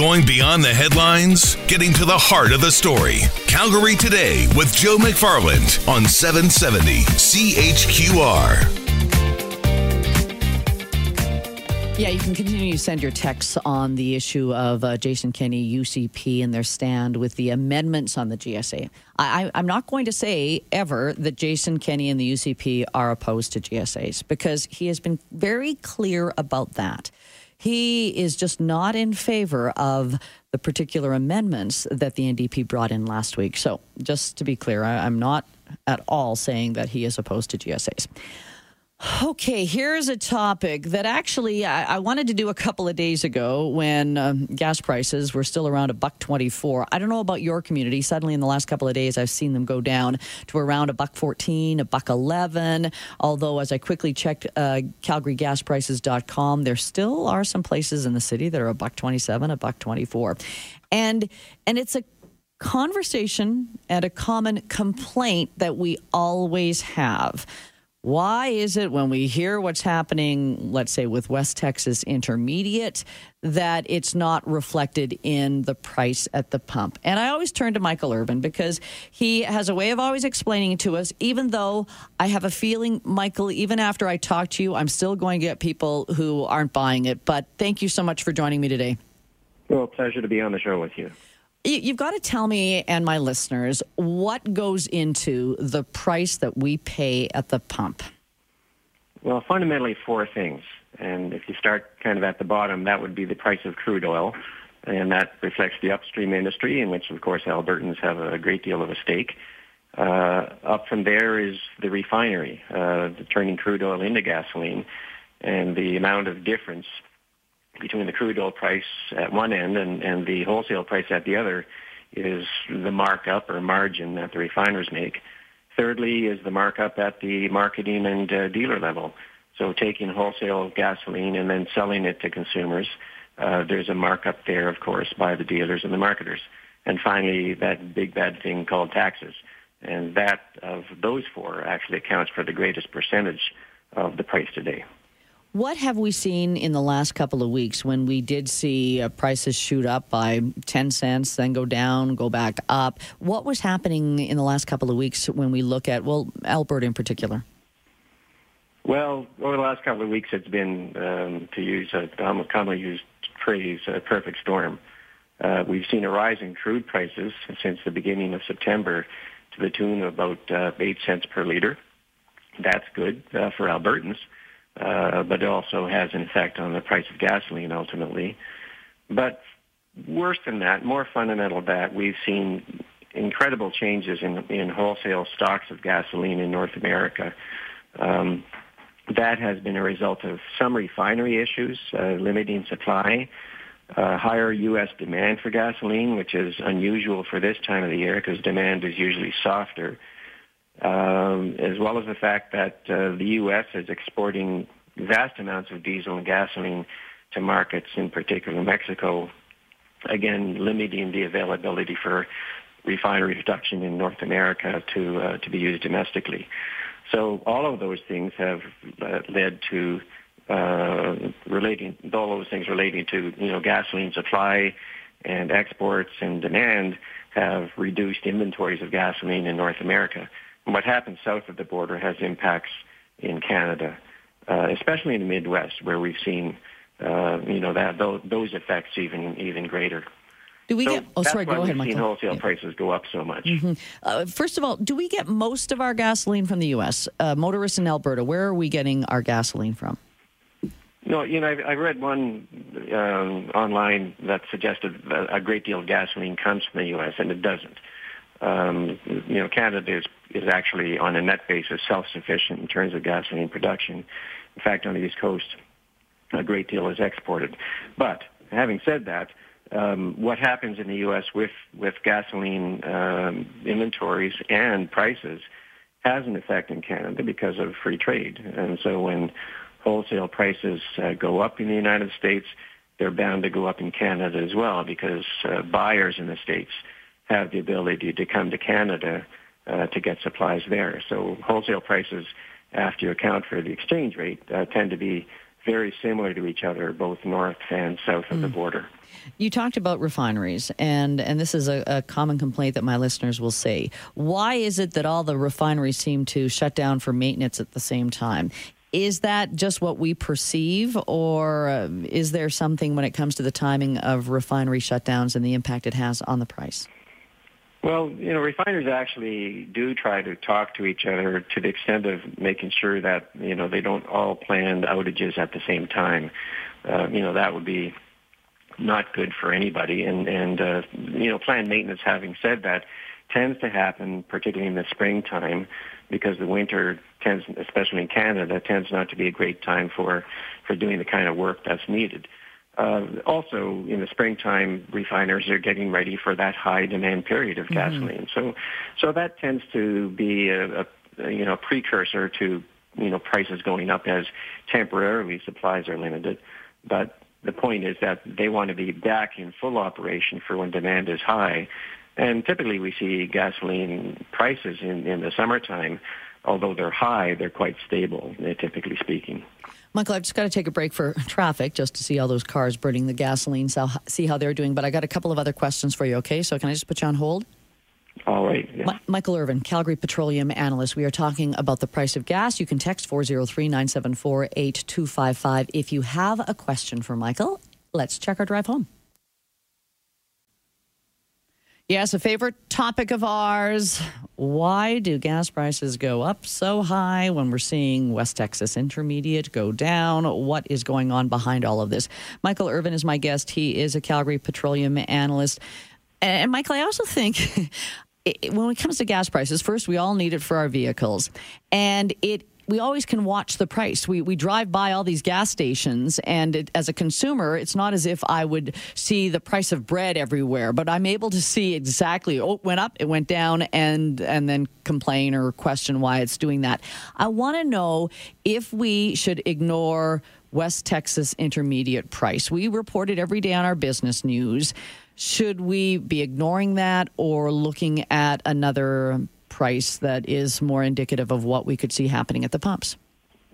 Going beyond the headlines, getting to the heart of the story. Calgary Today with Joe McFarland on 770 CHQR. Yeah, you can continue to send your texts on the issue of uh, Jason Kenney, UCP, and their stand with the amendments on the GSA. I, am not going to say ever that Jason Kenney and the UCP are opposed to GSAs because he has been very clear about that. He is just not in favor of the particular amendments that the NDP brought in last week. So, just to be clear, I, I'm not at all saying that he is opposed to GSAs. Okay, here's a topic that actually I, I, wanted to do a couple of days ago when um, gas prices were still around a buck twenty-four. I don't know about your community. Suddenly, in the last couple of days, I've seen them go down to around a buck fourteen, a buck eleven. Although, as I quickly checked uh, CalgaryGasPrices.com, there still are some places in the city that are a buck twenty-seven, a buck twenty-four, and and it's a conversation and a common complaint that we always have why is it when we hear what's happening, let's say with West Texas Intermediate, that it's not reflected in the price at the pump? And I always turn to Michael Ervin because he has a way of always explaining to us, even though I have a feeling, Michael, even after I talk to you, I'm still going to get people who aren't buying it. But thank you so much for joining me today. Well, pleasure to be on the show with you. You've got to tell me and my listeners what goes into the price that we pay at the pump. Well, fundamentally, four things. And if you start kind of at the bottom, that would be the price of crude oil. And that reflects the upstream industry, in which, of course, Albertans have a great deal of a stake. Uh, up from there is the refinery, uh, turning crude oil into gasoline. And the amount of difference between the crude oil price at one end and, and the wholesale price at the other is the markup or margin that the refiners make. Thirdly is the markup at the marketing and uh, dealer level. So taking wholesale gasoline and then selling it to consumers, uh, there's a markup there, of course, by the dealers and the marketers. And finally, that big bad thing called taxes. And that of those four actually accounts for the greatest percentage of the price today. What have we seen in the last couple of weeks when we did see uh, prices shoot up by 10 cents, then go down, go back up? What was happening in the last couple of weeks when we look at, well, Alberta in particular? Well, over the last couple of weeks, it's been, um, to use a commonly used phrase, a perfect storm. Uh, we've seen a rise in crude prices since the beginning of September to the tune of about uh, 8 cents per liter. That's good uh, for Albertans uh, but it also has an effect on the price of gasoline ultimately. But worse than that, more fundamental that, we've seen incredible changes in, in wholesale stocks of gasoline in North America. Um, that has been a result of some refinery issues, uh, limiting supply, uh, higher U.S. demand for gasoline, which is unusual for this time of the year because demand is usually softer um, as well as the fact that uh, the U.S. is exporting vast amounts of diesel and gasoline to markets, in particular Mexico, again limiting the availability for refinery production in North America to uh, to be used domestically. So all of those things have uh, led to uh, relating all those things relating to you know gasoline supply and exports and demand have reduced inventories of gasoline in North America what happens south of the border has impacts in Canada, uh, especially in the Midwest, where we've seen, uh, you know, that those, those effects even even greater. Do we so get? Oh, sorry. Go ahead, Michael. Wholesale yeah. prices go up so much. Mm-hmm. Uh, first of all, do we get most of our gasoline from the U.S. Uh, motorists in Alberta? Where are we getting our gasoline from? No, you know, I've, I read one um, online that suggested that a great deal of gasoline comes from the U.S. and it doesn't um, you know, Canada is, is actually on a net basis self-sufficient in terms of gasoline production. In fact, on the East Coast, a great deal is exported. But having said that, um, what happens in the U.S. with, with gasoline um, inventories and prices has an effect in Canada because of free trade. And so when wholesale prices uh, go up in the United States, they're bound to go up in Canada as well because uh, buyers in the States – have the ability to come to Canada uh, to get supplies there. So wholesale prices, after you account for the exchange rate, uh, tend to be very similar to each other, both north and south of mm. the border. You talked about refineries, and, and this is a, a, common complaint that my listeners will say. Why is it that all the refineries seem to shut down for maintenance at the same time? Is that just what we perceive, or uh, is there something when it comes to the timing of refinery shutdowns and the impact it has on the price? Well, you know, refiners actually do try to talk to each other to the extent of making sure that, you know, they don't all plan outages at the same time. Uh, you know, that would be not good for anybody. And, and uh, you know, planned maintenance, having said that, tends to happen, particularly in the springtime, because the winter tends, especially in Canada, tends not to be a great time for, for doing the kind of work that's needed. Uh, also, in the springtime, refiners are getting ready for that high demand period of mm-hmm. gasoline. So, so that tends to be a, a you know precursor to you know prices going up as temporarily supplies are limited. But the point is that they want to be back in full operation for when demand is high. And typically we see gasoline prices in, in the summertime, although they're high, they're quite stable, eh, typically speaking. Michael, I've just got to take a break for traffic just to see all those cars burning the gasoline, so see how they're doing. But I got a couple of other questions for you, okay? So can I just put you on hold? All right. Yeah. Ma- Michael Ervin, Calgary Petroleum Analyst. We are talking about the price of gas. You can text 403 974 8255 if you have a question for Michael. Let's check our drive home. Yes, a favorite topic of ours. Why do gas prices go up so high when we're seeing West Texas Intermediate go down? What is going on behind all of this? Michael Ervin is my guest. He is a Calgary petroleum analyst. And Michael, I also think when it comes to gas prices, first, we all need it for our vehicles. And it we always can watch the price. We we drive by all these gas stations, and it, as a consumer, it's not as if I would see the price of bread everywhere, but I'm able to see exactly. Oh, it went up, it went down, and and then complain or question why it's doing that. I want to know if we should ignore West Texas Intermediate price. We report it every day on our business news. Should we be ignoring that or looking at another price that is more indicative of what we could see happening at the pumps?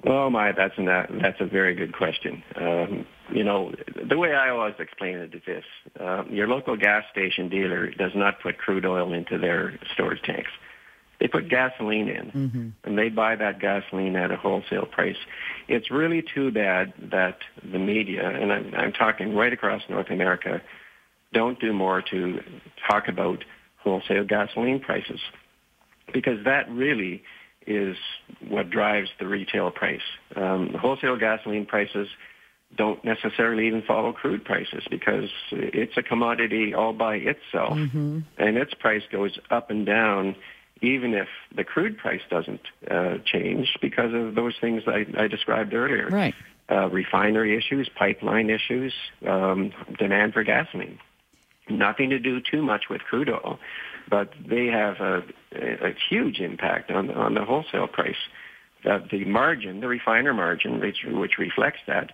Oh my, that's not, that's a very good question. Um, you know, the way I always explain it is this: uh, your local gas station dealer does not put crude oil into their storage tanks. They put gasoline in, mm-hmm. and they buy that gasoline at a wholesale price. It's really too bad that the media, and I'm, I'm talking right across North America, don't do more to talk about wholesale gasoline prices because that really is what drives the retail price. Um, the wholesale gasoline prices don't necessarily even follow crude prices because it's a commodity all by itself, mm-hmm. and its price goes up and down even if the crude price doesn't uh, change because of those things I, I described earlier. Right. Uh, refinery issues, pipeline issues, um, demand for gasoline. Nothing to do too much with crude oil but they have a, a huge impact on, on the wholesale price. That the margin, the refiner margin, which, which reflects that,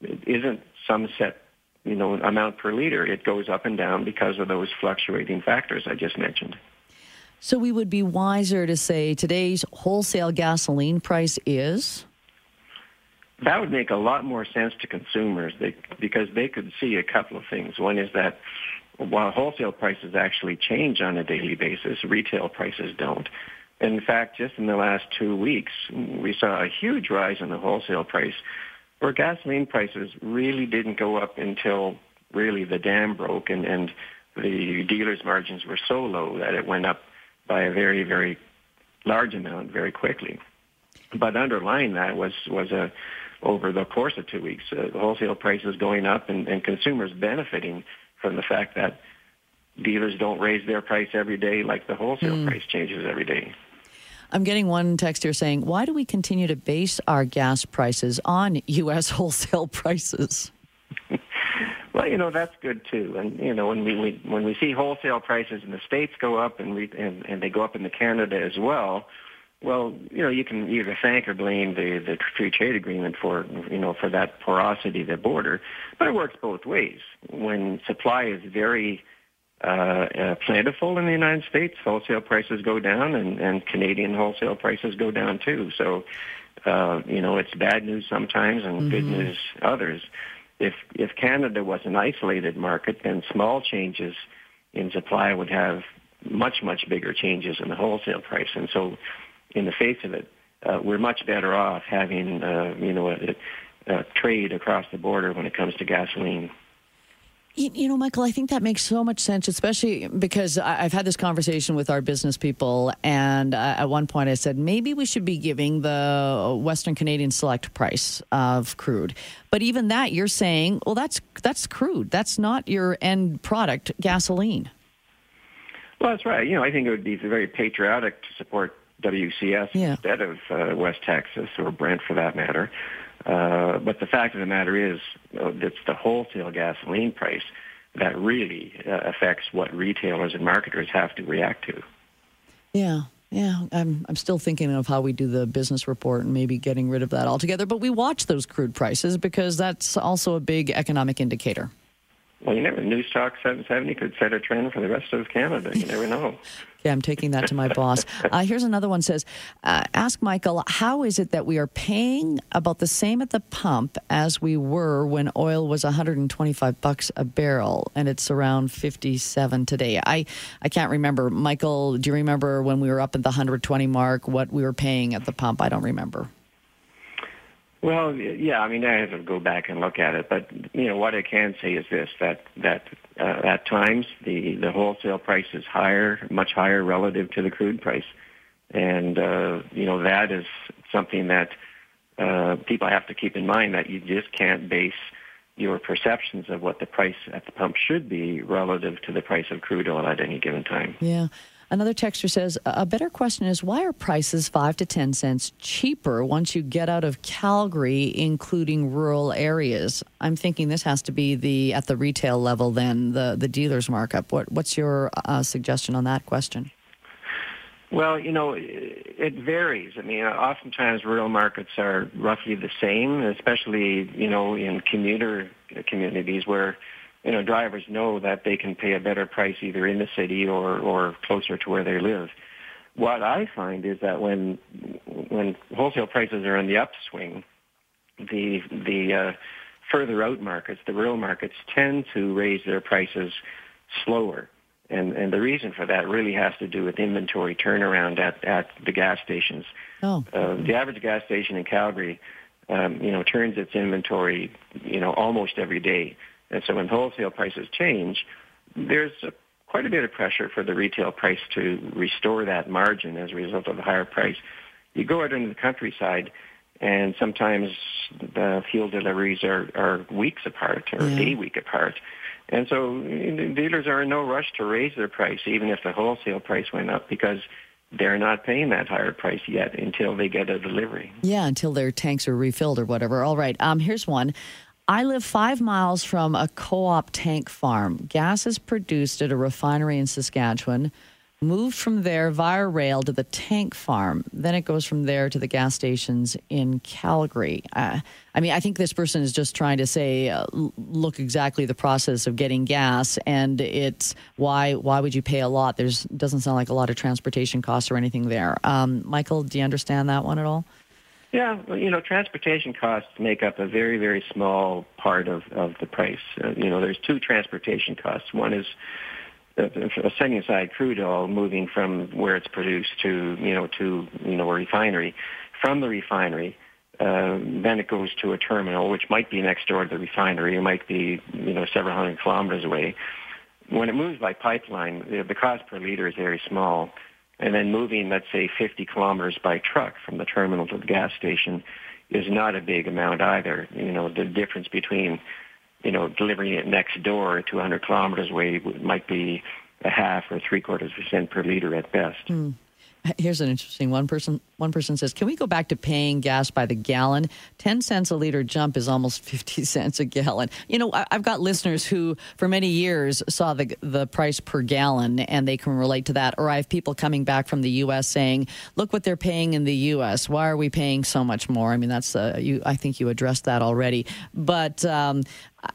isn't some set you know amount per liter. It goes up and down because of those fluctuating factors I just mentioned. So we would be wiser to say today's wholesale gasoline price is. That would make a lot more sense to consumers they, because they could see a couple of things. One is that while wholesale prices actually change on a daily basis, retail prices don't. In fact, just in the last two weeks, we saw a huge rise in the wholesale price where gasoline prices really didn't go up until really the dam broke and, and the dealers' margins were so low that it went up by a very, very large amount very quickly. But underlying that was, was a, over the course of two weeks, uh, wholesale prices going up and, and consumers benefiting from the fact that dealers don't raise their price every day like the wholesale mm. price changes every day. I'm getting one text here saying, why do we continue to base our gas prices on U.S. wholesale prices? well, you know that's good too, and you know when we, we when we see wholesale prices in the states go up and we and, and they go up in the Canada as well, well, you know, you can either thank or blame the, the free trade agreement for, you know, for that porosity of the border, but it works both ways. When supply is very uh, uh, plentiful in the United States, wholesale prices go down, and, and Canadian wholesale prices go down too. So, uh, you know, it's bad news sometimes and mm-hmm. good news others. if if Canada was an isolated market, then small changes in supply would have much much bigger changes in the wholesale price. And so, in the face of it, uh, we're much better off having uh, you know a, a trade across the border when it comes to gasoline. You, know, Michael, I think that makes so much sense, especially because I've had this conversation with our business people. And at one point I said, maybe we should be giving the Western Canadian select price of crude. But even that, you're saying, well, that's, that's crude. That's not your end product, gasoline. Well, that's right. You know, I think it would be very patriotic to support WCS yeah. instead of uh, West Texas or Brent for that matter. Uh, but the fact of the matter is, it's the wholesale gasoline price that really uh, affects what retailers and marketers have to react to. Yeah, yeah. I'm I'm still thinking of how we do the business report and maybe getting rid of that altogether. But we watch those crude prices because that's also a big economic indicator. Well, you never. Newstalk 770 could set a trend for the rest of Canada. You never know. yeah, I'm taking that to my boss. Uh, here's another one says, uh, ask Michael, how is it that we are paying about the same at the pump as we were when oil was 125 bucks a barrel, and it's around 57 today? I I can't remember. Michael, do you remember when we were up at the 120 mark? What we were paying at the pump? I don't remember. Well, yeah, I mean, I have to go back and look at it, but you know what I can say is this: that that uh, at times the the wholesale price is higher, much higher relative to the crude price, and uh, you know that is something that uh, people have to keep in mind that you just can't base your perceptions of what the price at the pump should be relative to the price of crude oil at any given time. Yeah. Another texter says a better question is why are prices five to ten cents cheaper once you get out of Calgary, including rural areas? I'm thinking this has to be the at the retail level, then the the dealer's markup. What what's your uh, suggestion on that question? Well, you know, it varies. I mean, oftentimes rural markets are roughly the same, especially you know in commuter communities where you know, drivers know that they can pay a better price either in the city or, or closer to where they live. What I find is that when when wholesale prices are in the upswing, the the uh, further out markets, the rural markets, tend to raise their prices slower. And, and the reason for that really has to do with inventory turnaround at, at the gas stations. Oh. Uh, the average gas station in Calgary, um, you know, turns its inventory, you know, almost every day. And so when wholesale prices change, there's a, quite a bit of pressure for the retail price to restore that margin as a result of the higher price. You go out into the countryside, and sometimes the fuel deliveries are, are weeks apart or yeah. a week apart. And so dealers are in no rush to raise their price, even if the wholesale price went up, because they're not paying that higher price yet until they get a delivery. Yeah, until their tanks are refilled or whatever. All right. Um, here's one. I live five miles from a co op tank farm. Gas is produced at a refinery in Saskatchewan, moved from there via rail to the tank farm. Then it goes from there to the gas stations in Calgary. Uh, I mean, I think this person is just trying to say, uh, look exactly the process of getting gas, and it's why why would you pay a lot? There's doesn't sound like a lot of transportation costs or anything there. Um, Michael, do you understand that one at all? Yeah, you know, transportation costs make up a very, very small part of, of the price. Uh, you know, there's two transportation costs. One is uh, setting aside crude oil moving from where it's produced to, you know, to, you know, a refinery. From the refinery, uh, then it goes to a terminal, which might be next door to the refinery. It might be, you know, several hundred kilometers away. When it moves by pipeline, the, the cost per liter is very small and then moving, let's say, 50 kilometers by truck from the terminal to the gas station is not a big amount either. You know, the difference between, you know, delivering it next door 200 kilometers away might be a half or three quarters percent per liter at best. Mm. Here's an interesting one person. One person says, "Can we go back to paying gas by the gallon? Ten cents a liter jump is almost fifty cents a gallon." You know, I've got listeners who, for many years, saw the the price per gallon, and they can relate to that. Or I have people coming back from the U.S. saying, "Look what they're paying in the U.S. Why are we paying so much more?" I mean, that's uh, you. I think you addressed that already, but um,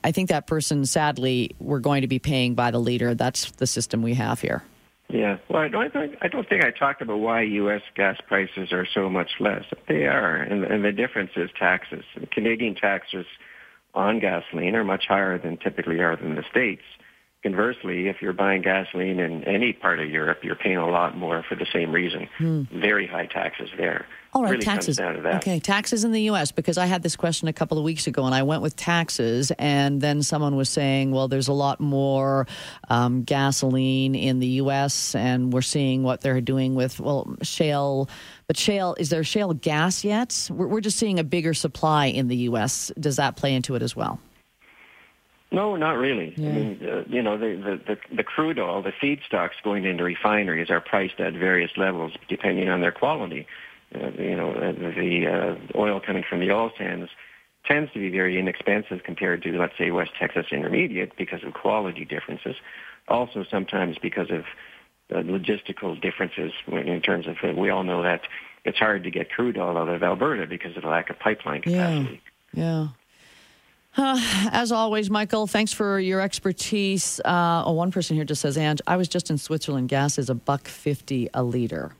I think that person, sadly, we're going to be paying by the liter. That's the system we have here. Yeah. Well, I don't, I don't think I talked about why U.S. gas prices are so much less. They are, and, and the difference is taxes. Canadian taxes on gasoline are much higher than typically are in the States. Conversely, if you're buying gasoline in any part of Europe, you're paying a lot more for the same reason. Hmm. Very high taxes there. All right, really taxes. Okay, taxes in the U.S. Because I had this question a couple of weeks ago, and I went with taxes, and then someone was saying, "Well, there's a lot more um, gasoline in the U.S., and we're seeing what they're doing with well shale." But shale is there shale gas yet? We're, we're just seeing a bigger supply in the U.S. Does that play into it as well? No, not really. Yeah. I mean, uh, you know, the, the, the, the crude oil, the feedstocks going into refineries are priced at various levels depending on their quality. Uh, you know, uh, the uh, oil coming from the oil sands tends to be very inexpensive compared to, let's say, West Texas Intermediate because of quality differences. Also, sometimes because of uh, logistical differences in terms of, uh, we all know that it's hard to get crude oil out of Alberta because of the lack of pipeline capacity. Yeah. yeah. Uh, as always, Michael, thanks for your expertise. Uh, oh, one person here just says, Ange, I was just in Switzerland. Gas is a buck fifty a liter.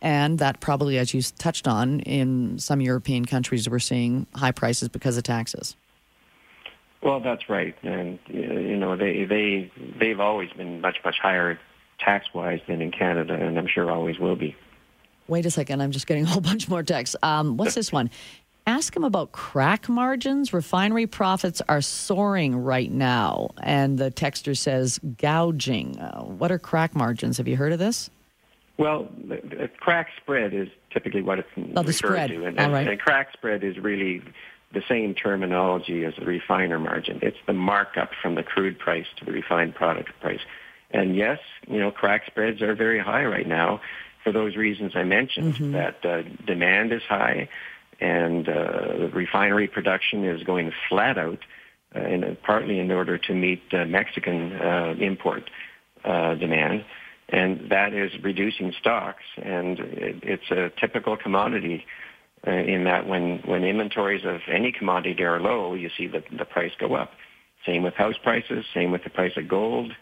And that probably, as you touched on, in some European countries, we're seeing high prices because of taxes. Well, that's right, and you know they they they've always been much much higher tax wise than in Canada, and I'm sure always will be. Wait a second, I'm just getting a whole bunch more texts. Um, what's this one? Ask him about crack margins. Refinery profits are soaring right now. And the texter says gouging. Uh, what are crack margins? Have you heard of this? Well, the crack spread is typically what it's oh, the spread. to. And, and, right. and crack spread is really the same terminology as the refiner margin. It's the markup from the crude price to the refined product price. And yes, you know, crack spreads are very high right now for those reasons I mentioned, mm-hmm. that uh, demand is high and uh, refinery production is going flat out, uh, and partly in order to meet uh, Mexican uh, import uh, demand, and that is reducing stocks. And it, it's a typical commodity uh, in that when when inventories of any commodity are low, you see the the price go up. Same with house prices. Same with the price of gold.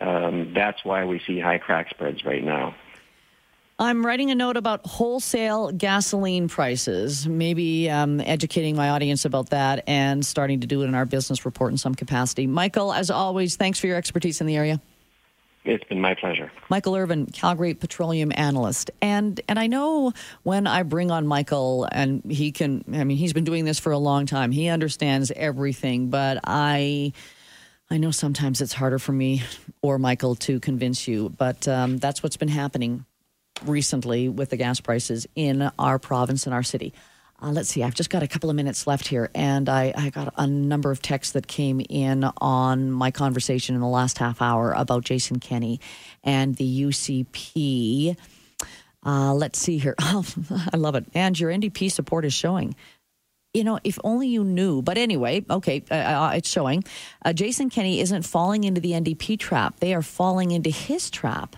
Um, that's why we see high crack spreads right now. I'm writing a note about wholesale gasoline prices, maybe um, educating my audience about that and starting to do it in our business report in some capacity. Michael, as always, thanks for your expertise in the area. It's been my pleasure. Michael Ervin, Calgary petroleum analyst. And and I know when I bring on Michael and he can I mean he's been doing this for a long time. He understands everything, but I I know sometimes it's harder for me or Michael to convince you, but um, that's what's been happening recently with the gas prices in our province and our city. Uh, let's see, I've just got a couple of minutes left here, and I, I, got a number of texts that came in on my conversation in the last half hour about Jason Kenney and the UCP. Uh, let's see here. I love it. And your NDP support is showing. You know, if only you knew. But anyway, okay, uh, uh it's showing. Uh, Jason Kenney isn't falling into the NDP trap, they are falling into his trap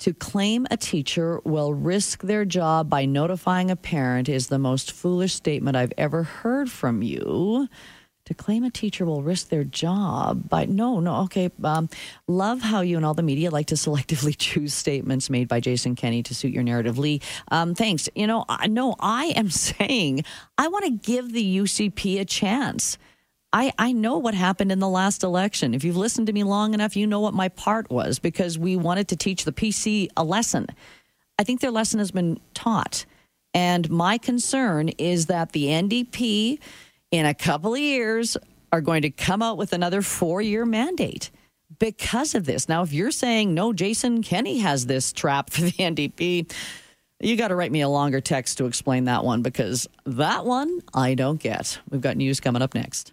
to claim a teacher will risk their job by notifying a parent is the most foolish statement I've ever heard from you. To claim a teacher will risk their job by no, no, okay. Um, love how you and all the media like to selectively choose statements made by Jason Kenney to suit your narrative, Lee. Um, thanks. You know, no, I am saying I want to give the UCP a chance. I, I know what happened in the last election. If you've listened to me long enough, you know what my part was because we wanted to teach the PC a lesson. I think their lesson has been taught. And my concern is that the NDP, in a couple of years, are going to come out with another four year mandate because of this. Now, if you're saying, no, Jason Kenney has this trap for the NDP, you got to write me a longer text to explain that one because that one I don't get. We've got news coming up next.